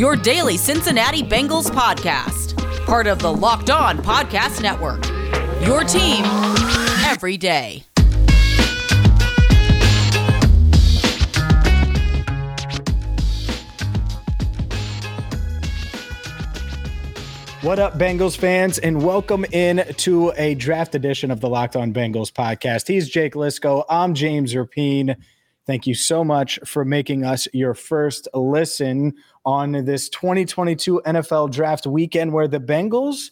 your daily Cincinnati Bengals podcast, part of the Locked On Podcast Network. Your team every day. What up, Bengals fans, and welcome in to a draft edition of the Locked On Bengals podcast. He's Jake Liscow. I'm James Rapien. Thank you so much for making us your first listen on this 2022 NFL draft weekend where the Bengals,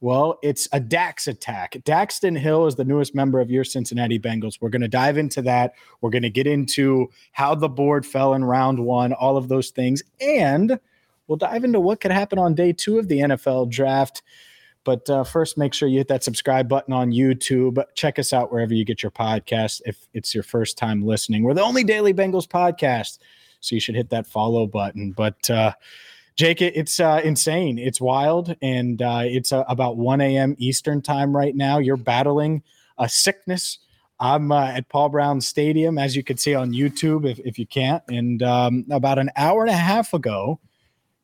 well, it's a Dax attack. Daxton Hill is the newest member of your Cincinnati Bengals. We're going to dive into that. We're going to get into how the board fell in round one, all of those things. And we'll dive into what could happen on day two of the NFL draft. But uh, first, make sure you hit that subscribe button on YouTube. Check us out wherever you get your podcasts. If it's your first time listening, we're the only daily Bengals podcast, so you should hit that follow button. But uh, Jake, it's uh, insane. It's wild, and uh, it's uh, about 1 a.m. Eastern time right now. You're battling a sickness. I'm uh, at Paul Brown Stadium, as you can see on YouTube, if, if you can't. And um, about an hour and a half ago,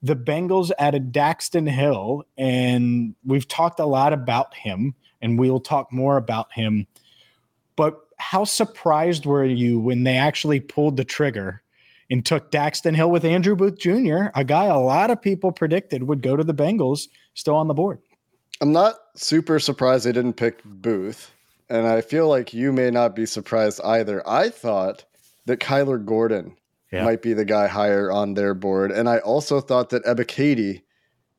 the Bengals added Daxton Hill, and we've talked a lot about him, and we'll talk more about him. But how surprised were you when they actually pulled the trigger and took Daxton Hill with Andrew Booth Jr., a guy a lot of people predicted would go to the Bengals, still on the board? I'm not super surprised they didn't pick Booth, and I feel like you may not be surprised either. I thought that Kyler Gordon yeah. might be the guy higher on their board. And I also thought that Ebiketie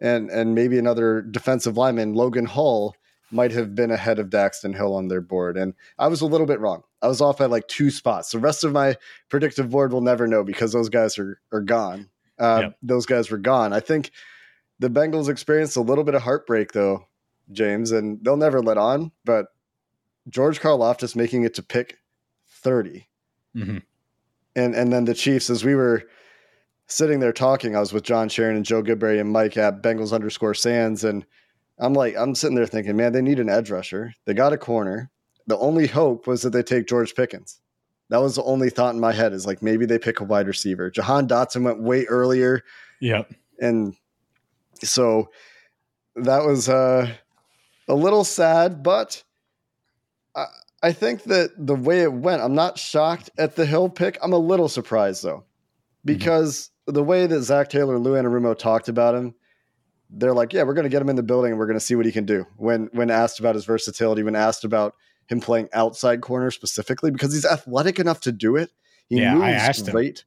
and and maybe another defensive lineman, Logan Hall, might have been ahead of Daxton Hill on their board. And I was a little bit wrong. I was off by like two spots. The rest of my predictive board will never know because those guys are are gone. Uh, yep. Those guys were gone. I think the Bengals experienced a little bit of heartbreak though, James, and they'll never let on. But George Karlaftis making it to pick 30. Mm-hmm and and then the Chiefs, as we were sitting there talking, I was with John Sheeran and Joe Goodberry and Mike at Bengals underscore Sands, and I'm like, I'm sitting there thinking, man, they need an edge rusher. They got a corner. The only hope was that they take George Pickens. That was the only thought in my head is like maybe they pick a wide receiver. Jahan Dotson went way earlier. Yep. And so that was uh, a little sad, but I, I think that the way it went, I'm not shocked at the Hill pick. I'm a little surprised though, mm-hmm. because mm-hmm. the way that Zac Taylor and Lou Anarumo talked about him, they're like, yeah, we're going to get him in the building and we're going to see what he can do. When when asked about his versatility, when asked about him playing outside corner specifically, because he's athletic enough to do it. He yeah, moves I asked great.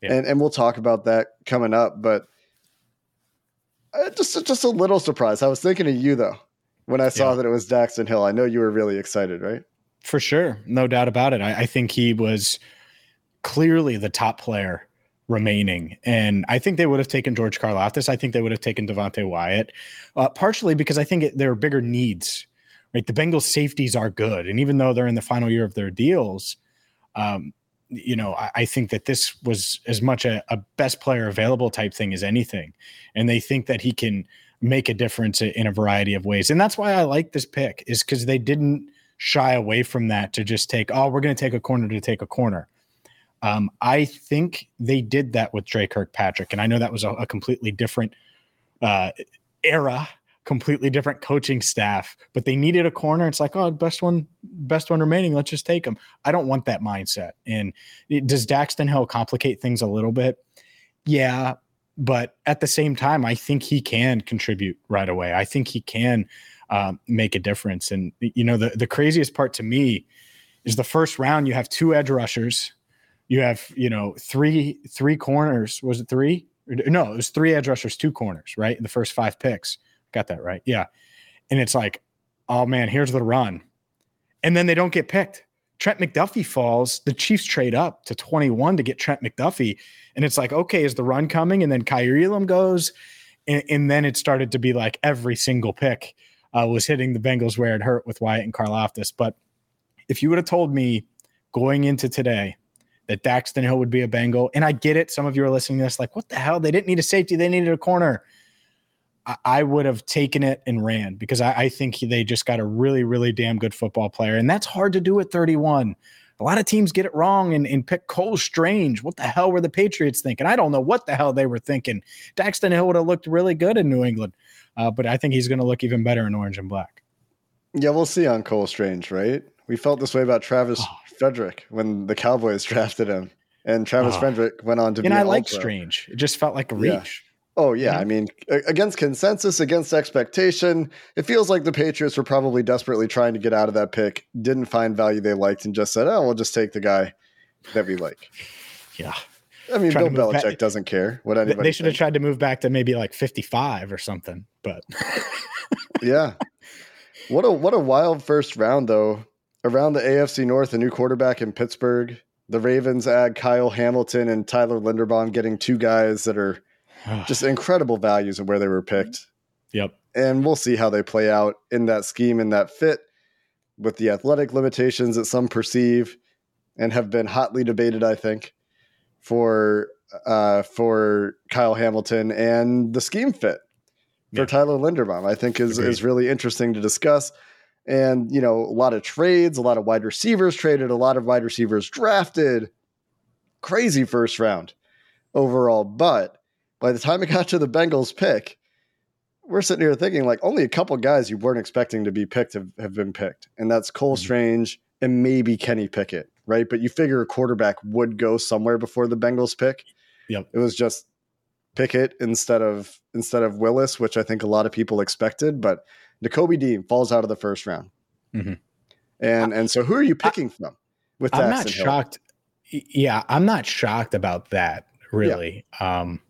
Yeah. And and we'll talk about that coming up. But uh, just just a little surprised. I was thinking of you though when I saw yeah. that it was Daxton Hill. I know you were really excited, right? For sure. No doubt about it. I, I think he was clearly the top player remaining. And I think they would have taken George Karlaftis. I think they would have taken Devonte Wyatt, uh, partially because I think it, there are bigger needs. Right, the Bengals safeties are good, and even though they're in the final year of their deals, um, you know, I, I, think that this was as much a, a, best player available type thing as anything, and they think that he can make a difference in a variety of ways, and that's why I like this pick is because they didn't shy away from that to just take, oh, we're going to take a corner to take a corner. Um, I think they did that with Dre Kirkpatrick, and I know that was a, a completely different uh, era, completely different coaching staff, but they needed a corner. It's like, oh, best one, best one remaining. Let's just take him. I don't want that mindset. And it, does Daxton Hill complicate things a little bit? Yeah, but at the same time, I think he can contribute right away. I think he can um, make a difference. And you know, the the craziest part to me is the first round. You have two edge rushers. You have you know three three corners. Was it three? No, it was three edge rushers, two corners. Right in the first five picks. Got that right? Yeah. And it's like, oh man, here's the run, and then they don't get picked. Trent McDuffie falls. The Chiefs trade up to 21 to get Trent McDuffie. And it's like, okay, is the run coming? And then Kaiir Elam goes and, and then it started to be like every single pick uh, was hitting the Bengals where it hurt with Wyatt and Karlaftis. But if you would have told me going into today that Daxton Hill would be a Bengal, and I get it, some of you are listening to this like, what the hell? They didn't need a safety, they needed a corner. I, I would have taken it and ran because I, I think they just got a really, really damn good football player. And that's hard to do at 31 a lot of teams get it wrong and, and pick Cole Strange. What the hell were the Patriots thinking? I don't know what the hell they were thinking. Daxton Hill would have looked really good in New England, uh, but I think he's going to look even better in orange and black. Yeah, we'll see on Cole Strange, right? We felt this way about Travis oh. Frederick when the Cowboys drafted him, and Travis oh. Frederick went on to and be. And I like Strange. It just felt like a reach. Oh yeah, I mean, against consensus, against expectation, it feels like the Patriots were probably desperately trying to get out of that pick, didn't find value they liked, and just said, "Oh, we'll just take the guy that we like." Yeah, I mean, Bill Belichick back. doesn't care what anybody. They should have tried to move back to maybe like fifty-five or something, but yeah, what a what a wild first round though. Around the AFC North, a new quarterback in Pittsburgh. The Ravens add Kyle Hamilton and Tyler Linderbaum, getting two guys that are just incredible values of where they were picked. Yep. And we'll see how they play out in that scheme and that fit with the athletic limitations that some perceive and have been hotly debated, I think, for uh, for Kyle Hamilton and the scheme fit for yeah. Tyler Linderbaum, I think is Agreed. is really interesting to discuss. And you know, a lot of trades, a lot of wide receivers traded, a lot of wide receivers drafted. Crazy first round overall, but by the time it got to the Bengals pick, we're sitting here thinking like only a couple guys you weren't expecting to be picked have, have been picked. And that's Cole mm-hmm. Strange and maybe Kenny Pickett, right? But you figure a quarterback would go somewhere before the Bengals pick. Yep. It was just Pickett instead of instead of Willis, which I think a lot of people expected. But Nakobe Dean falls out of the first round. Mm-hmm. And and so who are you picking I, from? With I'm not Hill? shocked. Yeah, I'm not shocked about that. Really. Yeah. Um,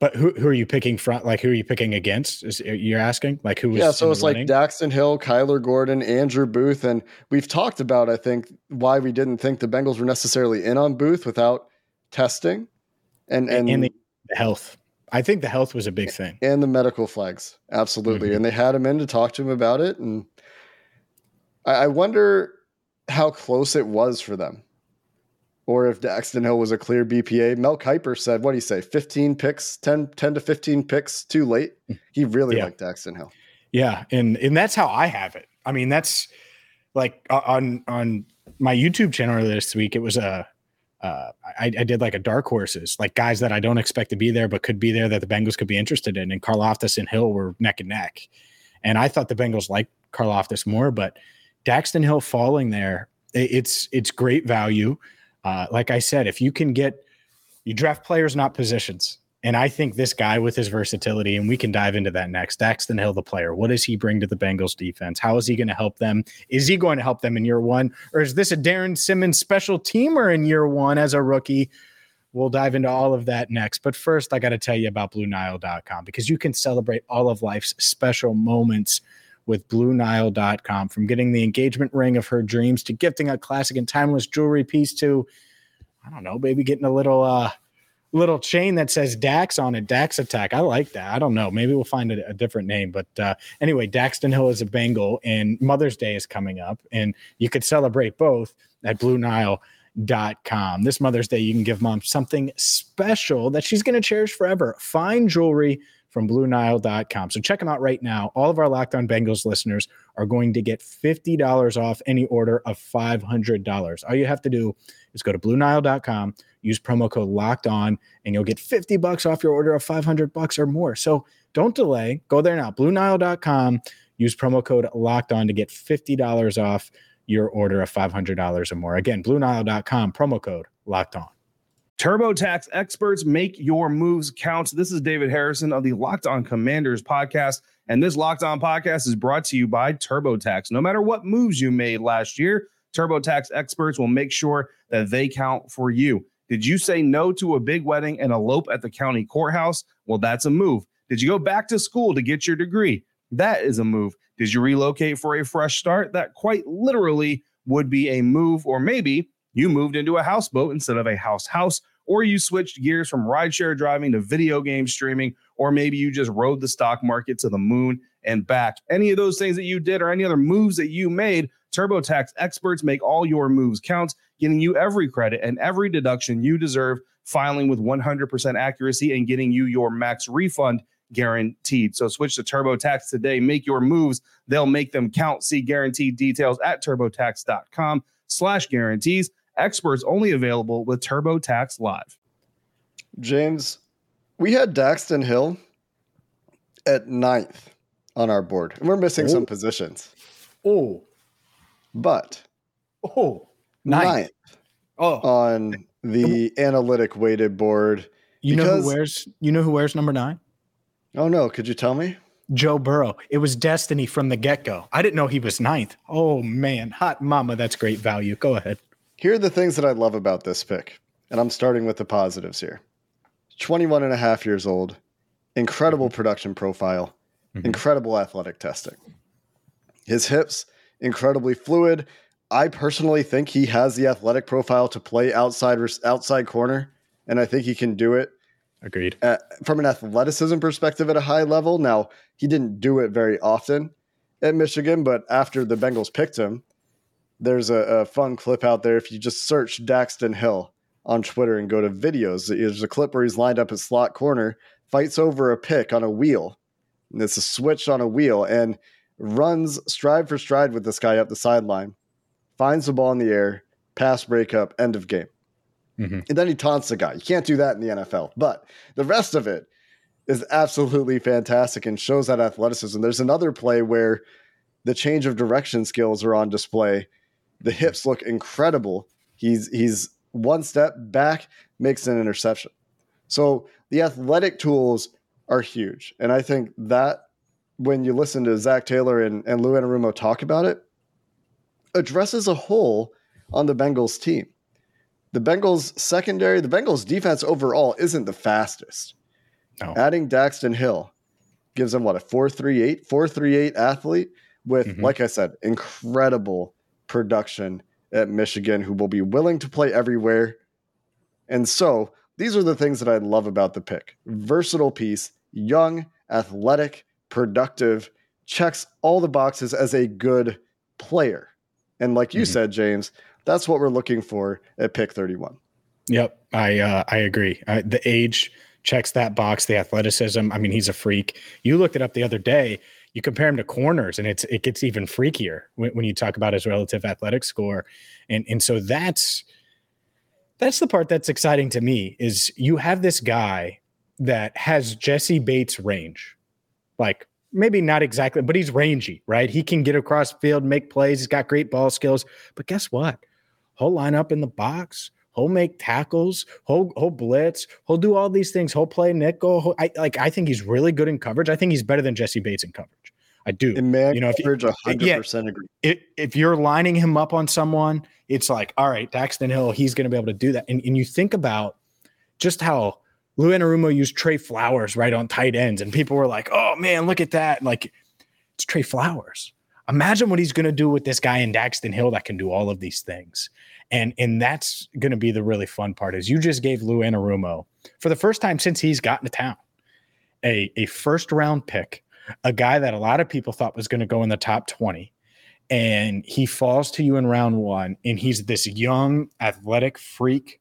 but who, who are you picking from? Like, who are you picking against? Is, you're asking? Like, who Yeah, so it's like Daxton Hill, Kyler Gordon, Andrew Booth. And we've talked about, I think, why we didn't think the Bengals were necessarily in on Booth without testing and, and, and the health. I think the health was a big thing. And the medical flags. Absolutely. Mm-hmm. And they had him in to talk to him about it. And I, I wonder how close it was for them or if Daxton Hill was a clear BPA. Mel Kiper said, what do you say, 15 picks, 10, 10 to 15 picks too late? He really yeah. liked Daxton Hill. Yeah. And, and that's how I have it. I mean, that's like on, on my YouTube channel this week, it was a, uh, I, I, did like a dark horses, like guys that I don't expect to be there, but could be there that the Bengals could be interested in. And Karlaftis and Hill were neck and neck. And I thought the Bengals liked Karlaftis more, but Daxton Hill falling there, it's it's great value. Uh, like I said, if you can get, you draft players, not positions. And I think this guy with his versatility, and we can dive into that next. Daxton Hill, the player, what does he bring to the Bengals defense? How is he going to help them? Is he going to help them in year one? Or is this a Darrin Simmons special teamer in year one as a rookie? We'll dive into all of that next. But first, I got to tell you about BlueNile.com because you can celebrate all of life's special moments with BlueNile.com. From getting the engagement ring of her dreams to gifting a classic and timeless jewelry piece to, I don't know, maybe getting a little uh little chain that says Dax on it, Dax Attack. I like that. I don't know. Maybe we'll find a, a different name. But uh, anyway, Daxton Hill is a Bengal, and Mother's Day is coming up, and you could celebrate both at BlueNile.com. This Mother's Day, you can give mom something special that she's going to cherish forever. Fine jewelry from BlueNile.com. So check them out right now. All of our Locked On Bengals listeners are going to get $50 off any order of $500. All you have to do is go to BlueNile.com, use promo code Locked On, and you'll get 50 bucks off your order of 500 bucks or more. So don't delay. Go there now. BlueNile.com. Use promo code Locked On to get $50 off your order of $500 or more. Again, BlueNile.com, promo code Locked On. TurboTax experts make your moves count. This is David Harrison of the Locked On Commanders podcast. And this Locked On podcast is brought to you by TurboTax. No matter what moves you made last year, TurboTax experts will make sure that they count for you. Did you say no to a big wedding and elope at the county courthouse? Well, that's a move. Did you go back to school to get your degree? That is a move. Did you relocate for a fresh start? That quite literally would be a move. Or maybe you moved into a houseboat instead of a house house or you switched gears from rideshare driving to video game streaming, or maybe you just rode the stock market to the moon and back. Any of those things that you did or any other moves that you made, TurboTax experts make all your moves count, getting you every credit and every deduction you deserve, filing with 100% accuracy and getting you your max refund guaranteed. So switch to TurboTax today. Make your moves. They'll make them count. See guaranteed details at turbotax.com slash guarantees. Experts only available with TurboTax Live. James, we had Daxton Hill at ninth on our board. And we're missing oh. some positions. Oh. But oh, ninth, ninth oh. on the analytic weighted board. You know who wears you know who wears number nine? Oh no, could you tell me? Joe Burrow. It was destiny from the get-go. I didn't know he was ninth. Oh man, hot mama, that's great value. Go ahead. Here are the things that I love about this pick. And I'm starting with the positives here. 21 and a half years old, incredible mm-hmm. production profile, mm-hmm. incredible athletic testing. His hips, incredibly fluid. I personally think he has the athletic profile to play outside outside corner, and I think he can do it. Agreed. At, from an athleticism perspective at a high level. Now, he didn't do it very often at Michigan, but after the Bengals picked him, there's a, a fun clip out there. If you just search Daxton Hill on Twitter and go to videos, there's a clip where he's lined up at slot corner, fights over a pick on a wheel. And it's a switch on a wheel and runs stride for stride with this guy up the sideline, finds the ball in the air, pass breakup, end of game. Mm-hmm. And then he taunts the guy. You can't do that in the NFL. But the rest of it is absolutely fantastic and shows that athleticism. There's another play where the change of direction skills are on display. The hips look incredible. He's he's one step back, makes an interception. So the athletic tools are huge. And I think that when you listen to Zac Taylor and, and Lou Anarumo talk about it, addresses a hole on the Bengals team. The Bengals secondary, the Bengals defense overall isn't the fastest. No. Adding Daxton Hill gives them what a 438 438 athlete with mm-hmm. like I said, incredible production at Michigan who will be willing to play everywhere. And so, these are the things that I love about the pick. Versatile piece, young, athletic, productive, checks all the boxes as a good player. And like you mm-hmm. said, James, that's what we're looking for at pick 31. Yep, I uh, I agree. Uh, the age checks that box. The athleticism. I mean, he's a freak. You looked it up the other day. You compare him to corners, and it's it gets even freakier when, when you talk about his relative athletic score. And and so that's that's the part that's exciting to me is you have this guy that has Jessie Bates range, like maybe not exactly, but he's rangy, right? He can get across field, make plays. He's got great ball skills. But guess what? He'll line up in the box. He'll make tackles. He'll, he'll blitz. He'll do all these things. He'll play nickel. I like. I think he's really good in coverage. I think he's better than Jessie Bates in coverage. I do. In man you know, coverage, hundred percent agree. If, if you're lining him up on someone, it's like, all right, Daxton Hill, he's going to be able to do that. And, and you think about just how Lou Anarumo used Tre Flowers right on tight ends, and people were like, "Oh man, look at that!" Like it's Tre Flowers. Imagine what he's going to do with this guy in Daxton Hill that can do all of these things. And and that's going to be the really fun part is you just gave Lou Anarumo for the first time since he's gotten to town a, a first round pick, a guy that a lot of people thought was going to go in the top 20. And he falls to you in round one, and he's this young athletic freak,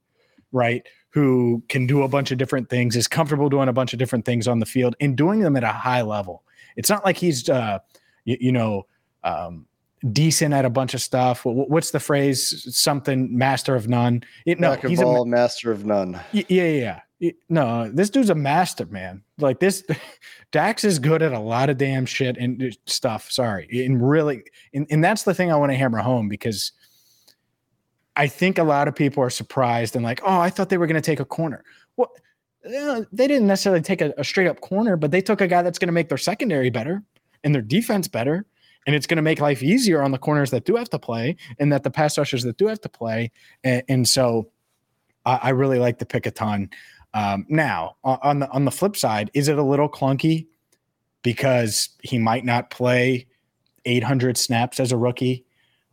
right? Who can do a bunch of different things, is comfortable doing a bunch of different things on the field and doing them at a high level. It's not like he's, uh, you, you know, um, decent at a bunch of stuff. What's the phrase? Something master of none. It, no, he's a master of none. Yeah, yeah, yeah. No, this dude's a master, man. Like this, Dax is good at a lot of damn shit and uh, stuff. Sorry, and really, and, and that's the thing I want to hammer home because I think a lot of people are surprised and like, oh, I thought they were going to take a corner. Well, they didn't necessarily take a, a straight up corner, but they took a guy that's going to make their secondary better and their defense better and it's going to make life easier on the corners that do have to play and that the pass rushers that do have to play. And, and so I, I, really like the pick a ton. Um, now on the on the flip side, is it a little clunky because he might not play 800 snaps as a rookie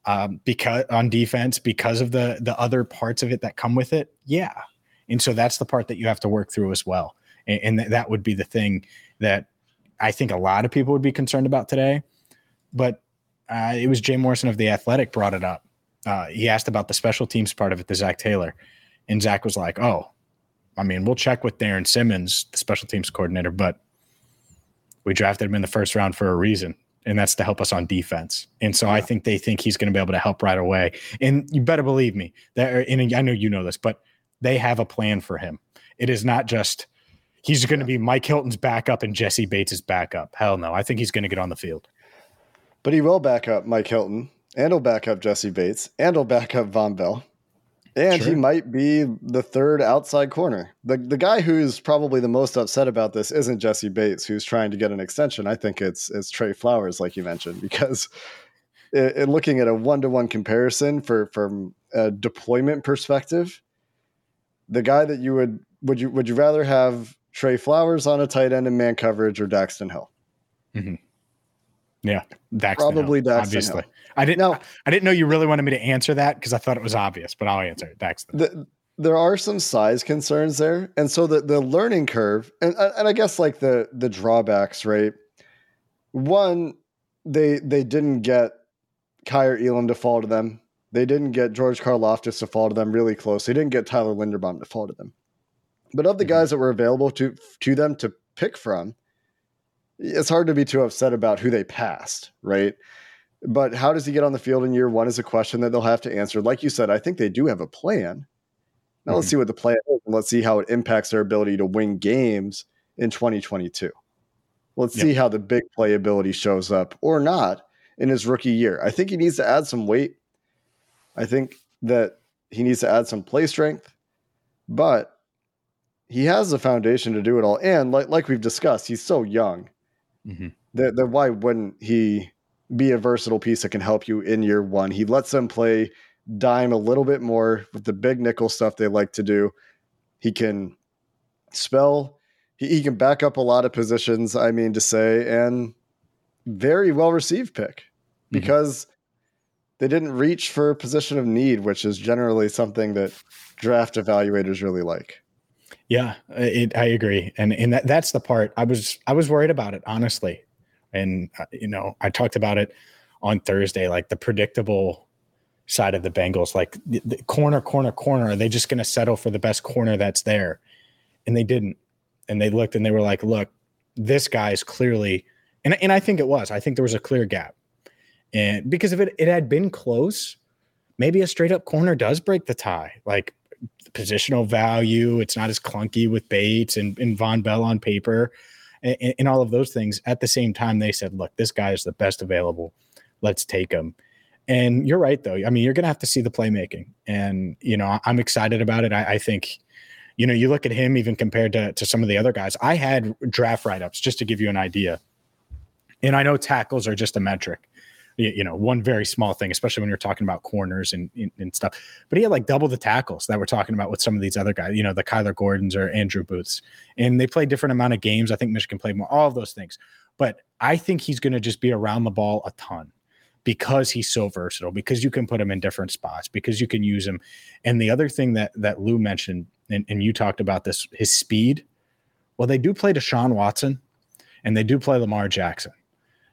um, because on defense because of the the other parts of it that come with it? Yeah. And so that's the part that you have to work through as well. And, and th- that would be the thing that I think a lot of people would be concerned about today. But uh, it was Jay Morrison of The Athletic brought it up. Uh, he asked about the special teams part of it to Zac Taylor. And Zac was like, oh, I mean, we'll check with Darrin Simmons, the special teams coordinator, but we drafted him in the first round for a reason and that's to help us on defense. And so yeah. I think they think he's going to be able to help right away. And you better believe me that, uh, and I know you know this, but they have a plan for him. It is not just he's going to be Mike Hilton's backup and Jessie Bates' backup. Hell no. I think he's going to get on the field. But he will back up Mike Hilton and he'll back up Jessie Bates and he'll back up Vonn Bell. And sure. he might be the third outside corner. The the guy who's probably the most upset about this isn't Jessie Bates, who's trying to get an extension. I think it's it's Tre Flowers, like you mentioned, because in looking at a one to one comparison for from a deployment perspective, the guy that you would would you would you rather have Tre Flowers on a tight end in man coverage or Daxton Hill? Mm-hmm. Yeah, Daxton probably Hill, Daxton obviously. Hill. I didn't know. I didn't know you really wanted me to answer that because I thought it was obvious, but I'll answer it. Daxton. The, there are some size concerns there, and so the the learning curve, and and I guess like the the drawbacks, right? One, they they didn't get Kaiir Elam to fall to them. They didn't get George Karlaftis to fall to them really close. They didn't get Tyler Linderbaum to fall to them. But of the mm-hmm. guys that were available to to them to pick from, it's hard to be too upset about who they passed, right? But how does he get on the field in year one is a question that they'll have to answer. Like you said, I think they do have a plan. Now mm-hmm. let's see what the plan is and let's see how it impacts their ability to win games in 2022. Let's yep. see how the big playability shows up or not in his rookie year. I think he needs to add some weight. I think that he needs to add some play strength, but he has the foundation to do it all. And like like we've discussed, he's so young mm-hmm. that, that why wouldn't he be a versatile piece that can help you in year one? He lets them play dime a little bit more with the big nickel stuff they like to do. He can spell, he, he can back up a lot of positions, I mean to say, and very well received pick mm-hmm. because mm-hmm. they didn't reach for a position of need, which is generally something that draft evaluators really like. Yeah, it, I agree, and and that, that's the part I was I was worried about it honestly, and uh, you know I talked about it on Thursday, like the predictable side of the Bengals, like the, the corner, corner, corner. Are they just going to settle for the best corner that's there? And they didn't, and they looked and they were like, look, this guy is clearly, and and I think it was. I think there was a clear gap, and because if it it had been close, maybe a straight up corner does break the tie, like positional value. It's not as clunky with Bates and, and Vonn Bell on paper and, and, all of those things. At the same time, they said, look, this guy is the best available. Let's take him. And you're right, though. I mean, you're going to have to see the playmaking. And, you know, I'm excited about it. I, I think, you know, you look at him even compared to, to some of the other guys. I had draft write ups just to give you an idea. And I know tackles are just a metric you know, one very small thing, especially when you're talking about corners and, and, and, stuff. But he had like double the tackles that we're talking about with some of these other guys, you know, the Kyler Gordons or Andrew Booths. And they play different amount of games. I think Michigan played more, all of those things. But I think he's going to just be around the ball a ton because he's so versatile, because you can put him in different spots, because you can use him. And the other thing that that Lou mentioned, and, and you talked about this, his speed. Well, they do play Deshaun Watson and they do play Lamar Jackson.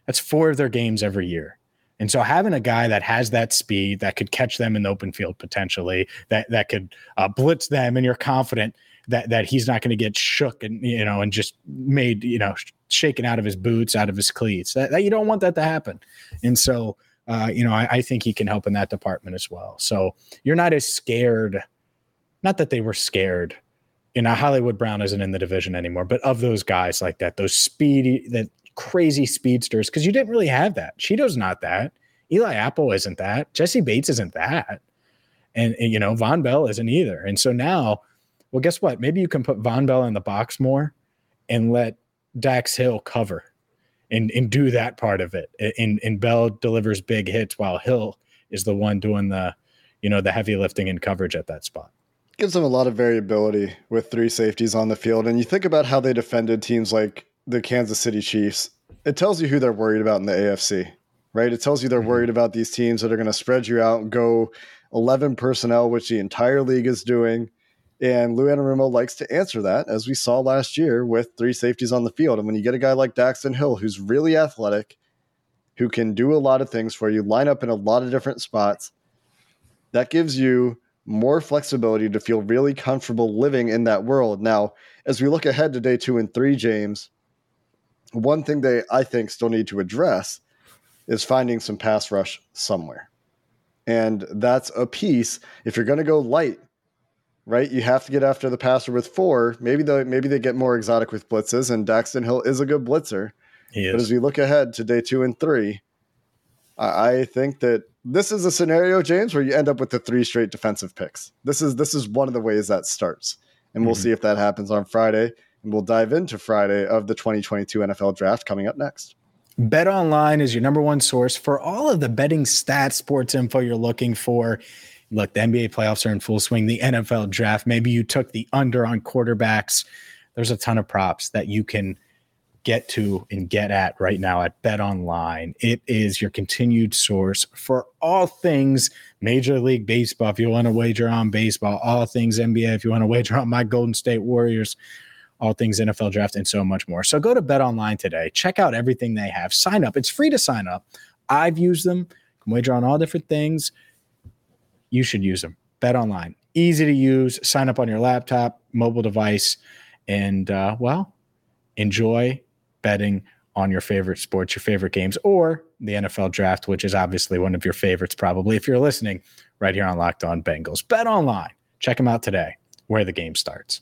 That's four of their games every year. And so having a guy that has that speed that could catch them in the open field potentially, that that could uh, blitz them, and you're confident that that he's not going to get shook and you know and just made you know shaken out of his boots, out of his cleats. That, that you don't want that to happen. And so uh, you know I, I think he can help in that department as well. So you're not as scared. Not that they were scared you know, Hollywood Brown isn't in the division anymore, but of those guys like that, those speedy, that crazy speedsters because you didn't really have that. Chido's not that. Eli Apple isn't that. Jessie Bates isn't that. And, and, you know, Vonn Bell isn't either. And so now, well, guess what? Maybe you can put Vonn Bell in the box more and let Dax Hill cover and, and do that part of it. And, and Bell delivers big hits while Hill is the one doing the, you know, the heavy lifting and coverage at that spot gives them a lot of variability with three safeties on the field. And you think about how they defended teams like the Kansas City Chiefs, it tells you who they're worried about in the AFC, right? It tells you they're mm-hmm. worried about these teams that are going to spread you out and go 11 personnel, which the entire league is doing. And Lou Anarumo likes to answer that, as we saw last year with three safeties on the field. And when you get a guy like Daxton Hill, who's really athletic, who can do a lot of things for you, line up in a lot of different spots, that gives you more flexibility to feel really comfortable living in that world. Now, as we look ahead to day two and three, James, one thing they I think still need to address is finding some pass rush somewhere. And that's a piece. If you're going to go light, right, you have to get after the passer with four. Maybe they maybe they get more exotic with blitzes, and Daxton Hill is a good blitzer. But as we look ahead to day two and three, I think that this is a scenario, James, where you end up with the three straight defensive picks. This is this is one of the ways that starts, and we'll mm-hmm. see if that happens on Friday. And we'll dive into Friday of the 2022 NFL Draft coming up next. Bet Online is your number one source for all of the betting stats, sports info you're looking for. Look, the NBA playoffs are in full swing. The NFL Draft. Maybe you took the under on quarterbacks. There's a ton of props that you can get to and get at right now at Bet Online. It is your continued source for all things Major League Baseball. If you want to wager on baseball, all things NBA. If you want to wager on my Golden State Warriors, all things NFL draft, and so much more. So go to Bet Online today. Check out everything they have. Sign up. It's free to sign up. I've used them. can wager on all different things. You should use them. Bet Online. Easy to use. Sign up on your laptop, mobile device, and uh, well, enjoy betting on your favorite sports, your favorite games, or the NFL draft, which is obviously one of your favorites, probably if you're listening right here on Locked On Bengals. Bet online. Check them out today, where the game starts.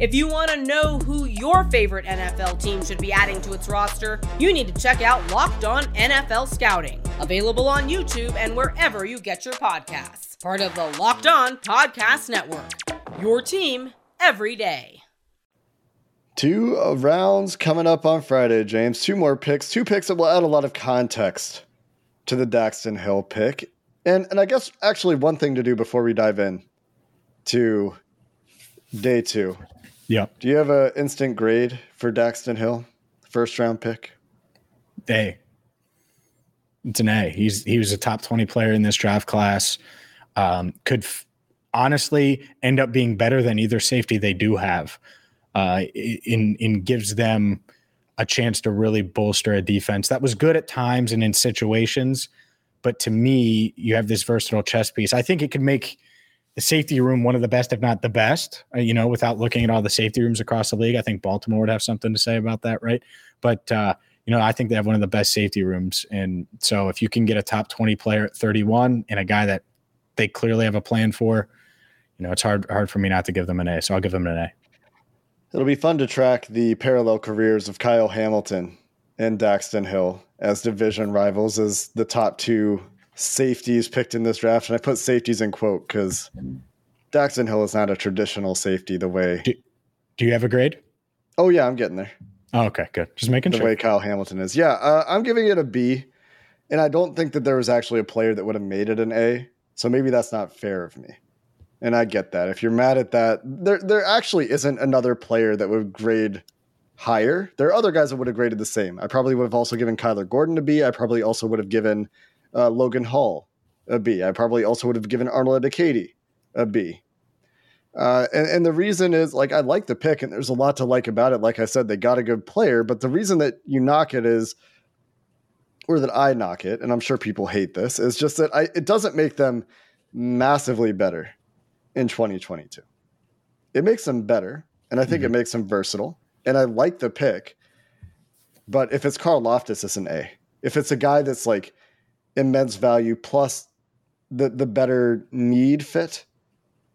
If you want to know who your favorite NFL team should be adding to its roster, you need to check out Locked On NFL Scouting, available on YouTube and wherever you get your podcasts. Part of the Locked On Podcast Network. Your team every day. Two rounds coming up on Friday, James. Two more picks. Two picks that will add a lot of context to the Daxton Hill pick. And and I guess actually one thing to do before we dive in to day two. Yeah. Do you have an instant grade for Daxton Hill, first round pick? A. It's an A. He's he was a top twenty player in this draft class. Um, could f- honestly end up being better than either safety they do have uh, in in gives them a chance to really bolster a defense that was good at times and in situations. But to me, you have this versatile chess piece. I think it could make the safety room one of the best, if not the best. Uh, you know, without looking at all the safety rooms across the league, I think Baltimore would have something to say about that, right? But uh, you know, I think they have one of the best safety rooms, and so if you can get a top twenty player at thirty one and a guy that they clearly have a plan for, you know, it's hard hard for me not to give them an A. So I'll give them an A. It'll be fun to track the parallel careers of Kyle Hamilton and Daxton Hill as division rivals as the top two safeties picked in this draft. And I put safeties in quote because Daxton Hill is not a traditional safety the way. Do, do, you have a grade? Oh, yeah, I'm getting there. Oh, okay, good. Just making the sure. The way Kyle Hamilton is. Yeah, uh, I'm giving it a B. And I don't think that there was actually a player that would have made it an A. So maybe that's not fair of me. And I get that. If you're mad at that, there there actually isn't another player that would grade higher. There are other guys that would have graded the same. I probably would have also given Kyler Gordon a B. I probably also would have given uh, Logan Hall a B. I probably also would have given Arnold Ebiketie a B. Uh, and, and the reason is like I like the pick, and there's a lot to like about it. Like I said, they got a good player, but the reason that you knock it is, or that I knock it, and I'm sure people hate this, is just that I, it doesn't make them massively better in 2022. It makes them better, and I think mm-hmm. it makes them versatile. And I like the pick. But if it's Karlaftis, it's an A. If it's a guy that's like immense value plus the the better need fit,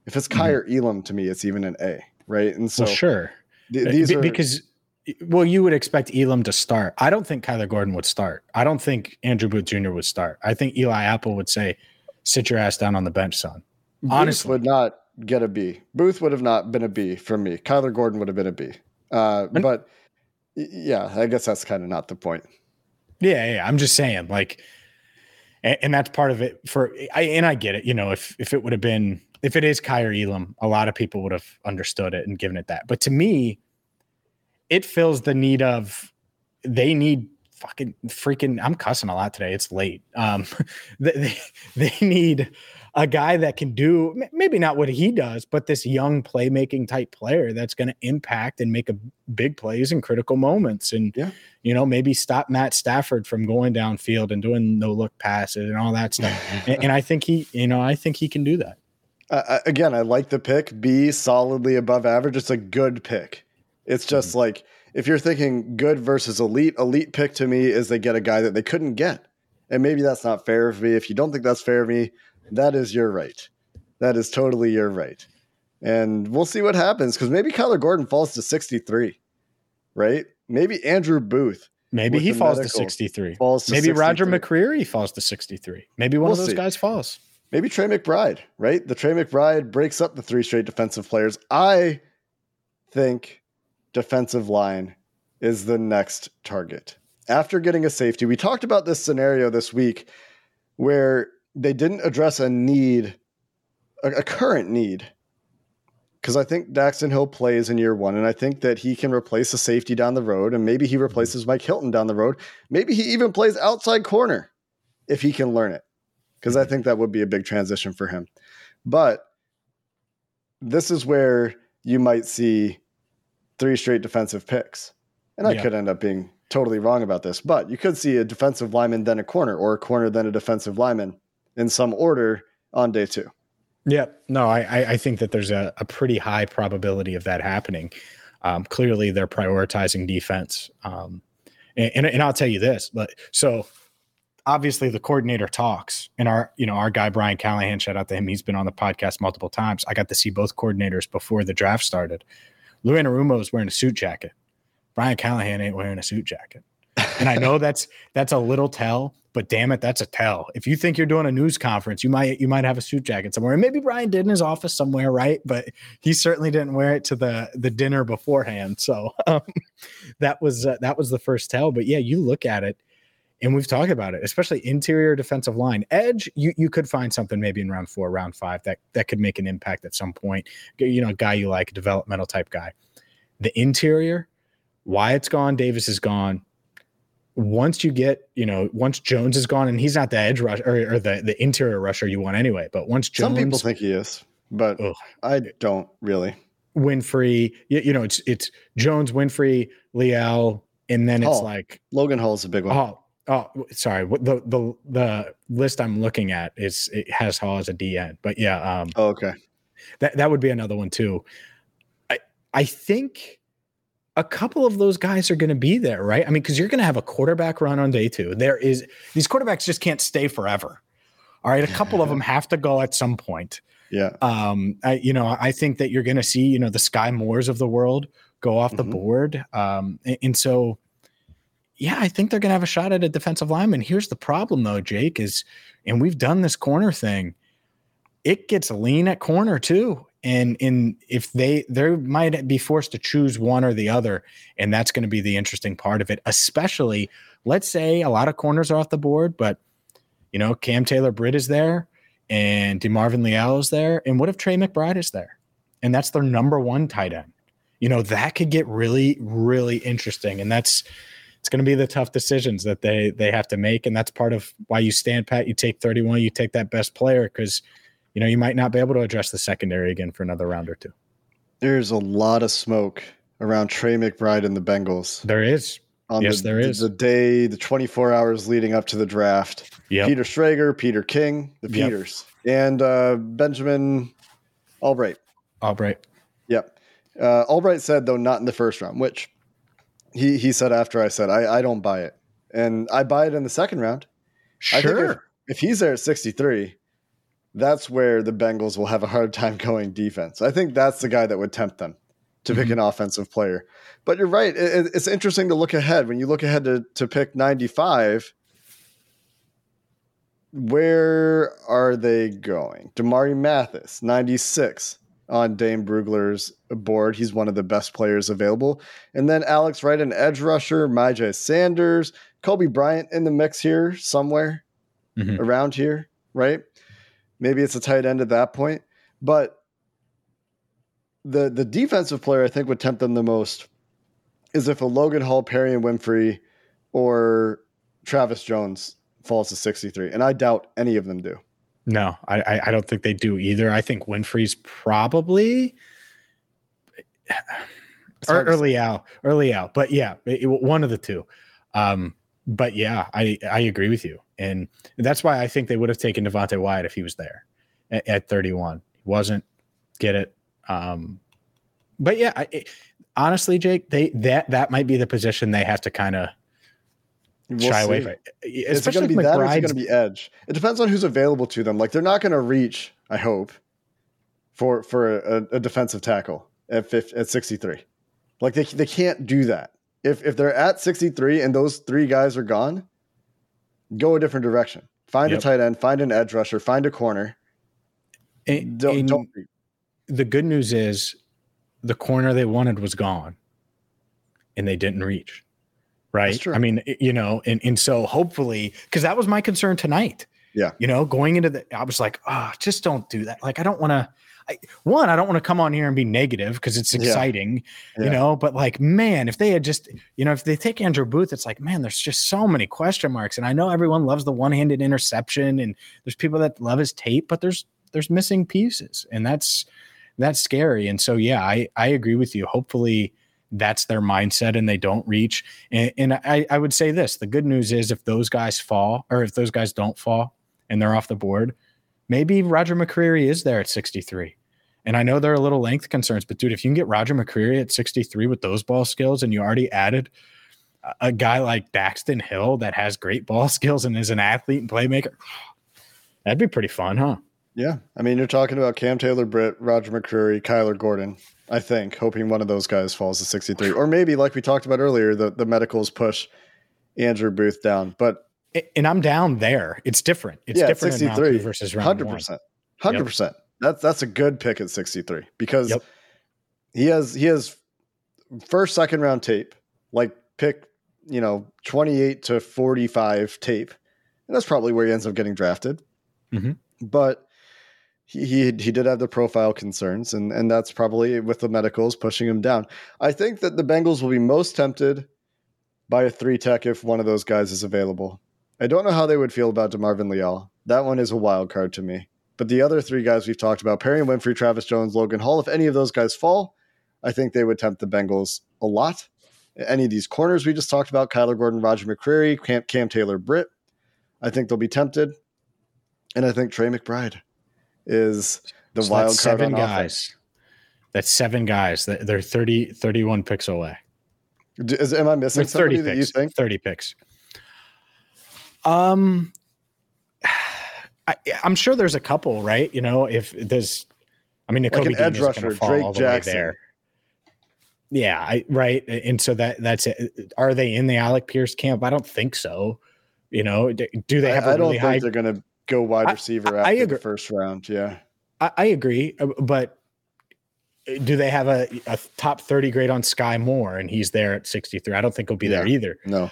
if it's mm-hmm. Kaiir Elam to me, it's even an A, right? And so well, sure, th- these Be- are because well, you would expect Elam to start. I don't think Kyler Gordon would start. I don't think Andrew Booth Jr. would start. I think Eli Apple would say, "Sit your ass down on the bench, son." Honestly, would not get a B. Booth would have not been a B for me. Kyler Gordon would have been a B. Uh, but yeah, I guess that's kind of not the point. Yeah, yeah. I'm just saying, like, and, and that's part of it for I and I get it. You know, if if it would have been if it is Kaiir Elam, a lot of people would have understood it and given it that. But to me, it fills the need of they need fucking freaking I'm cussing a lot today. It's late. Um they, they need a guy that can do maybe not what he does, but this young playmaking type player that's going to impact and make a big plays in critical moments. And, yeah. you know, maybe stop Matt Stafford from going downfield and doing no look passes and all that stuff. and, and, I think he, you know, I think he can do that. Uh, again, I like the pick. B solidly above average. It's a good pick. It's just mm-hmm. like if you're thinking good versus elite, elite pick to me is they get a guy that they couldn't get. And maybe that's not fair of me. If you don't think that's fair of me, that is your right. That is totally your right. And we'll see what happens because maybe Kyler Gordon falls to 63, right? Maybe Andrew Booth. Maybe he falls to 63. Falls to maybe 63. Roger McCreary falls to 63. Maybe one we'll of those see. guys falls. Maybe Trey McBride, right? The Trey McBride breaks up the three straight defensive players. I think defensive line is the next target. After getting a safety, we talked about this scenario this week where they didn't address a need, a, a current need. Because I think Daxton Hill plays in year one, and I think that he can replace a safety down the road, and maybe he replaces Mike Hilton down the road. Maybe he even plays outside corner if he can learn it, because I mm-hmm. think that would be a big transition for him. But this is where you might see three straight defensive picks. And I yeah. could end up being totally wrong about this, but you could see a defensive lineman, then a corner, or a corner, then a defensive lineman in some order on day two. Yeah, no, I I think that there's a, a pretty high probability of that happening. Um, clearly, they're prioritizing defense, um, and, and, and I'll tell you this. But, so obviously, the coordinator talks, and our you know our guy Brian Callahan, shout out to him. He's been on the podcast multiple times. I got to see both coordinators before the draft started. Lou Anarumo is wearing a suit jacket. Brian Callahan ain't wearing a suit jacket, and I know that's that's a little tell but damn it, that's a tell. If you think you're doing a news conference, you might you might have a suit jacket somewhere. And maybe Brian did in his office somewhere, right? But he certainly didn't wear it to the the dinner beforehand. So um, that was uh, that was the first tell. But yeah, you look at it, and we've talked about it, especially interior defensive line, edge. You you could find something maybe in round four, round five that that could make an impact at some point. You know, a guy you like, a developmental type guy. The interior, Wyatt's gone, Davis is gone once you get, you know, once Jones is gone and he's not the edge rush or, or the, the interior rusher you want anyway, but once Jones, some people think he is, but ugh, I don't really. Winfrey, you, you, know, it's it's Jones, Winfrey, Leal, and then it's like Logan Hall's a big one. Oh, oh, sorry. The the the list I'm looking at is it has Hall as a DN, but yeah. Um, oh, okay. That that would be another one too. I I think a couple of those guys are going to be there, right? I mean, because you're going to have a quarterback run on day two. There is these quarterbacks just can't stay forever. All right, a couple of them have to go at some point. Yeah. Um, I, you know, I think that you're going to see, you know, the Skyy Moores of the world go off the mm-hmm. board. Um, and, and so, yeah, I think they're going to have a shot at a defensive lineman. Here's the problem, though, Jake is, and we've done this corner thing. It gets lean at corner too, and in if they they might be forced to choose one or the other and that's going to be the interesting part of it especially let's say a lot of corners are off the board but you know cam taylor britt is there and demarvin leal is there and what if trey mcbride is there? And that's their number one tight end. You know that could get really really interesting and that's it's going to be the tough decisions that they they have to make and that's part of why you stand pat you take 31 you take that best player because you know, you might not be able to address the secondary again for another round or two. There's a lot of smoke around Trey McBride and the Bengals. There is. On yes, the, there is. The day, the 24 hours leading up to the draft. Yep. Peter Schrager, Peter King, the yep. Peters, and uh, Benjamin Albright. Albright. Yep. Uh, Albright said, though, not in the first round, which he, he said after I said, I, I don't buy it. And I buy it in the second round. Sure. If, if he's there at 63, that's where the Bengals will have a hard time going defense. I think that's the guy that would tempt them to pick mm-hmm. an offensive player. But you're right. It, it's interesting to look ahead. When you look ahead to, to pick 95, where are they going? Damari Mathis, 96 on Dane Brugler's board. He's one of the best players available. And then Alex Wright, an edge rusher, Myjai Sanders, Coby Bryant in the mix here somewhere Mhm. around here, right? Maybe it's a tight end at that point, but the the defensive player I think would tempt them the most is if a Logan Hall, Perrion Winfrey, or Travis Jones falls to 63, and I doubt any of them do. No, I, I I don't think they do either. I think Winfrey's probably It's hard to early out, early out. But yeah, it- it- one of the two. Um, but yeah, I I agree with you, and that's why I think they would have taken Devonte Wyatt if he was there at, at 31. He wasn't. Get it. Um, but yeah, I, it- honestly, Jake, they that that might be the position they have to kind of We'll shy away from. Is it going to be that or is it going to be edge? It depends on who's available to them. Like they're not going to reach, I hope, for for a, a defensive tackle at 50, at 63. Like they they can't do that. If if they're at 63 and those three guys are gone, go a different direction. Find Yep. a tight end, find an edge rusher, find a corner. And- Don't, and don't the good news is the corner they wanted was gone and they didn't reach. Right. true. I mean, you know, and, and so hopefully, because that was my concern tonight. Yeah. You know, going into the, I was like, oh, just don't do that. Like, I don't want to, I, one, I don't want to come on here and be negative because it's Yeah. exciting, Yeah. you know, but like, man, if they had just, you know, if they take Andrew Booth, it's like, man, there's just so many question marks. And I know everyone loves the one handed interception and there's people that love his tape, but there's, there's missing pieces and that's, that's scary. And so, yeah, I, I agree with you. Hopefully that's their mindset and they don't reach. And, and I, I would say this, the good news is if those guys fall or if those guys don't fall and they're off the board, maybe Roger McCreary is there at 63. And I know there are little length concerns, but dude, if you can get Roger McCreary at 63 with those ball skills and you already added a- guy like Daxton Hill that has great ball skills and is an athlete and playmaker, that'd be pretty fun, huh? Yeah. I mean, you're talking about Cam Taylor Britt, Roger McCreary, Kyler Gordon, I think, hoping one of those guys falls to 63. Or maybe, like we talked about earlier, the, the medicals push Andrew Booth down. But And I'm down there. It's different. It's yeah, different in 63 two versus round 100%. 100%. That's that's a good pick at 63 because Yep. he has he has first second round tape, like pick, you know, 28 to 45 tape. And that's probably where he ends up getting drafted. Mhm. But he, he he did have the profile concerns, and and that's probably with the medicals pushing him down. I think that the Bengals will be most tempted by a three tech if one of those guys is available. I don't know how they would feel about Demarvin Leal. That one is a wild card to me. But the other three guys we've talked about, Perrion Winfrey, Travis Jones, Logan Hall, if any of those guys fall, I think they would tempt the Bengals a lot. Any of these corners we just talked about, Kyler Gordon, Roger McCreary, Cam, Cam Taylor, Britt, I think they'll be tempted. And I think Trey McBride is the So wild that's card seven guys. offense. That's seven guys. They're 30, 31 picks away. Is, am I missing Or 30 somebody that you picks. think? 30 picks. Um, I, I'm sure there's a couple, right? You know, if there's, I mean, Like Coby an edge rusher, fall Drake all the way Jackson. there. Yeah, I, right. And so that that's it. Are they in the Alec Pierce camp? I don't think so. You know, do they have I, a I don't really think high? they're going to go wide receiver I after agree. the first round. Yeah. I, I agree, uh, but do they have a, a top 30 grade on Skyy Moore and he's there at 63? I don't think he'll be there either. No.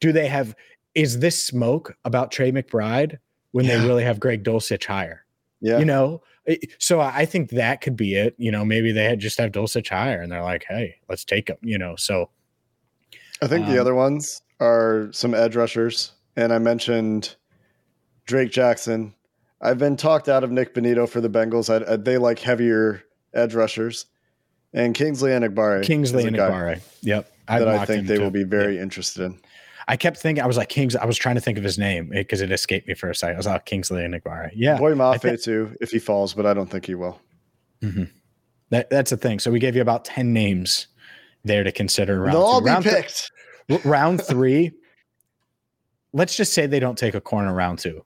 Do they have, is this smoke about Trey McBride when Yeah. they really have Greg Dulcich higher? Yeah. You know, so I think that could be it. You know, maybe they had just have Dulcich higher and they're like, hey, let's take him, you know. So I think the Um, other ones are some edge rushers, and I mentioned Drake Jackson. I've been talked out of Nik Bonitto for the Bengals. I, I- they like heavier edge rushers, and Kingsley Enagbare. Kingsley and Yep. I've that I think they too. will be very interested in. I kept thinking, I was like, Kings, I was trying to think of his name eh, because it escaped me for a second. I was like, oh, Kingsley Enagbare. Yeah. Boye Mafe thi- too, if he falls, but I don't think he will. Mm-hmm. That, that's the thing. So we gave you about 10 names there to consider. Round They'll all be round, th- picked. r- round three. Let's just say they don't take a corner round two.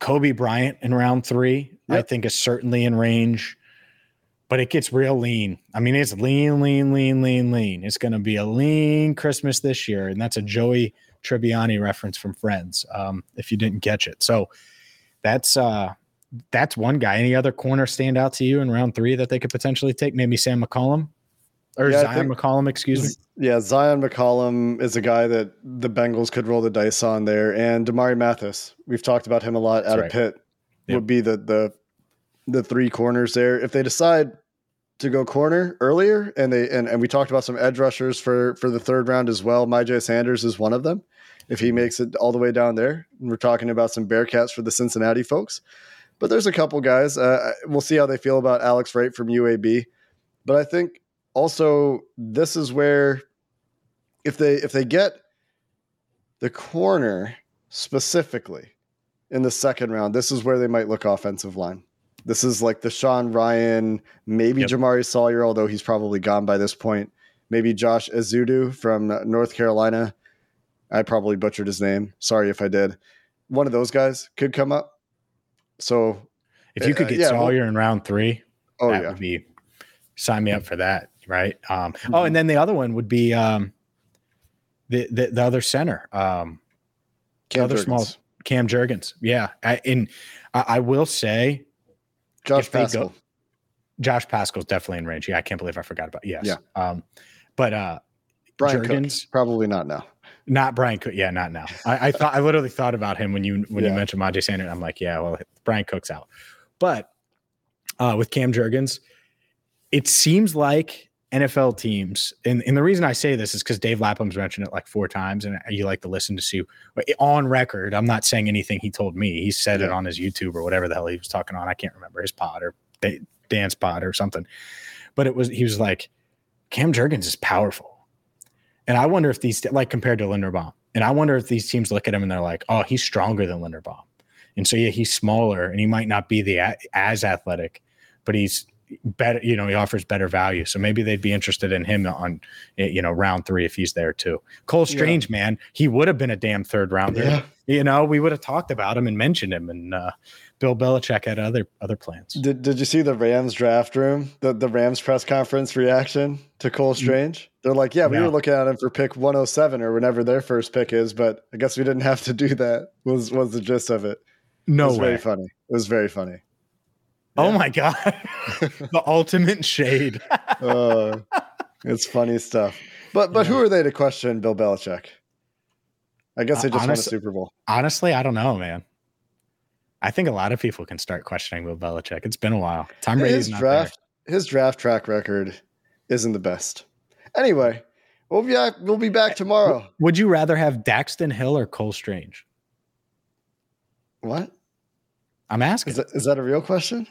Coby Bryant in round three, I think is certainly in range, but it gets real lean. I mean, it's lean, lean, lean, lean, lean. It's going to be a lean Christmas this year. And that's a Joey Tribbiani reference from Friends, um, if you didn't catch it. So that's, uh, that's one guy. Any other corner stand out to you in round three that they could potentially take? Maybe Sam McCollum. or yeah, Zion think, McCollum, excuse me. Yeah, Zion McCollum is a guy that the Bengals could roll the dice on there, and Damarri Mathis. We've talked about him a lot. Out of Pitt yep. would be the the the three corners there. If they decide to go corner earlier, and they and, and we talked about some edge rushers for for the third round as well. My Myjai Sanders is one of them. If he mm-hmm. makes it all the way down there, and we're talking about some Bearcats for the Cincinnati folks. But there's a couple guys. Uh, we'll see how they feel about Alex Wright from UAB. But I think also this is where if they if they get the corner specifically in the second round, this is where they might look offensive line. This is like the Sean Rhyan, maybe yep. Jamaree Salyer, although he's probably gone by this point. Maybe Josh Ezeudu from North Carolina. I probably butchered his name. Sorry if I did. One of those guys could come up. So if you could uh, get uh, yeah, Salyer well, in round three, oh that yeah. would be sign me up for that right? Um, mm-hmm. Oh, and then the other one would be um, the, the the other center, um, Cam the other Jurgens. small Cam Jurgens. Yeah, I, and I, I will say, Josh Paschal. Go, Josh Paschal's definitely in range. Yeah, I can't believe I forgot about. Yes. Yeah. Um, but uh, Bryan Jurgens Cook, probably not now. Not Bryan Cook. Yeah, not now. I, I thought I literally thought about him when you when yeah. you mentioned Myjai Sanders. I'm like, yeah, well, Bryan Cook's out. But uh, with Cam Jurgens, it seems like NFL teams, and, and the reason I say this is because Dave Lapham's mentioned it like four times, and you like to listen to see on record. I'm not saying anything he told me. He said yeah. it on his YouTube or whatever the hell he was talking on. I can't remember his pod or dance pod or something. But it was he was like, Cam Jurgens is powerful, and I wonder if these like compared to Linderbaum, and I wonder if these teams look at him and they're like, oh, he's stronger than Linderbaum, and so yeah, he's smaller and he might not be the as athletic, but he's better you know he offers better value. So maybe they'd be interested in him on you know round three if he's there too. Cole strange yeah. man he would have been a damn third rounder. Yeah. you know we would have talked about him and mentioned him and uh, bill belichick had other other plans. Did, did you see the rams draft room the, the rams press conference reaction to cole strange? They're like yeah we no. were looking at him for pick 107 or whenever their first pick is but i guess we didn't have to do that was was the gist of it. No it was way. very funny. It was very funny Oh my god, the ultimate shade. uh, it's funny stuff. But but yeah. who are they to question Bill Belichick? I guess they just won a Super Bowl. Honestly, I don't know, man. I think a lot of people can start questioning Bill Belichick. It's been a while. Tom Brady's his draft. There. His draft track record isn't the best. Anyway, we'll be back, we'll be back tomorrow. Would you rather have Daxton Hill or Cole Strange? What? I'm asking. Is that, is that a real question?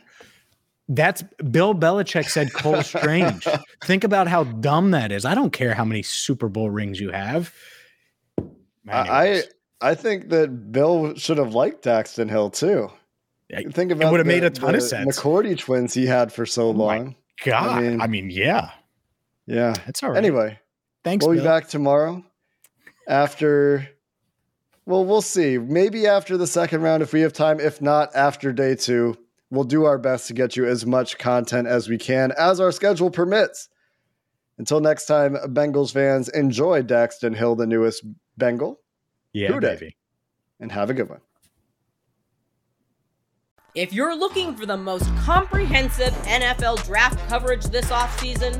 That's Bill Belichick said Cole Strange. Think about how dumb that is. I don't care how many Super Bowl rings you have. I I think that Bill should have liked Daxton Hill too. Think about it It would have made a ton of sense. The McCourty twins he had for so oh long. God, I mean, I mean, yeah, yeah, it's all right. Anyway, thanks. We'll Bill. be back tomorrow after. Well, we'll see. Maybe after the second round if we have time. If not, after day two. We'll do our best to get you as much content as we can as our schedule permits. Until next time, Bengals fans, enjoy Daxton Hill, the newest Bengal. Yeah, baby. And have a good one. If you're looking for the most comprehensive NFL draft coverage this offseason,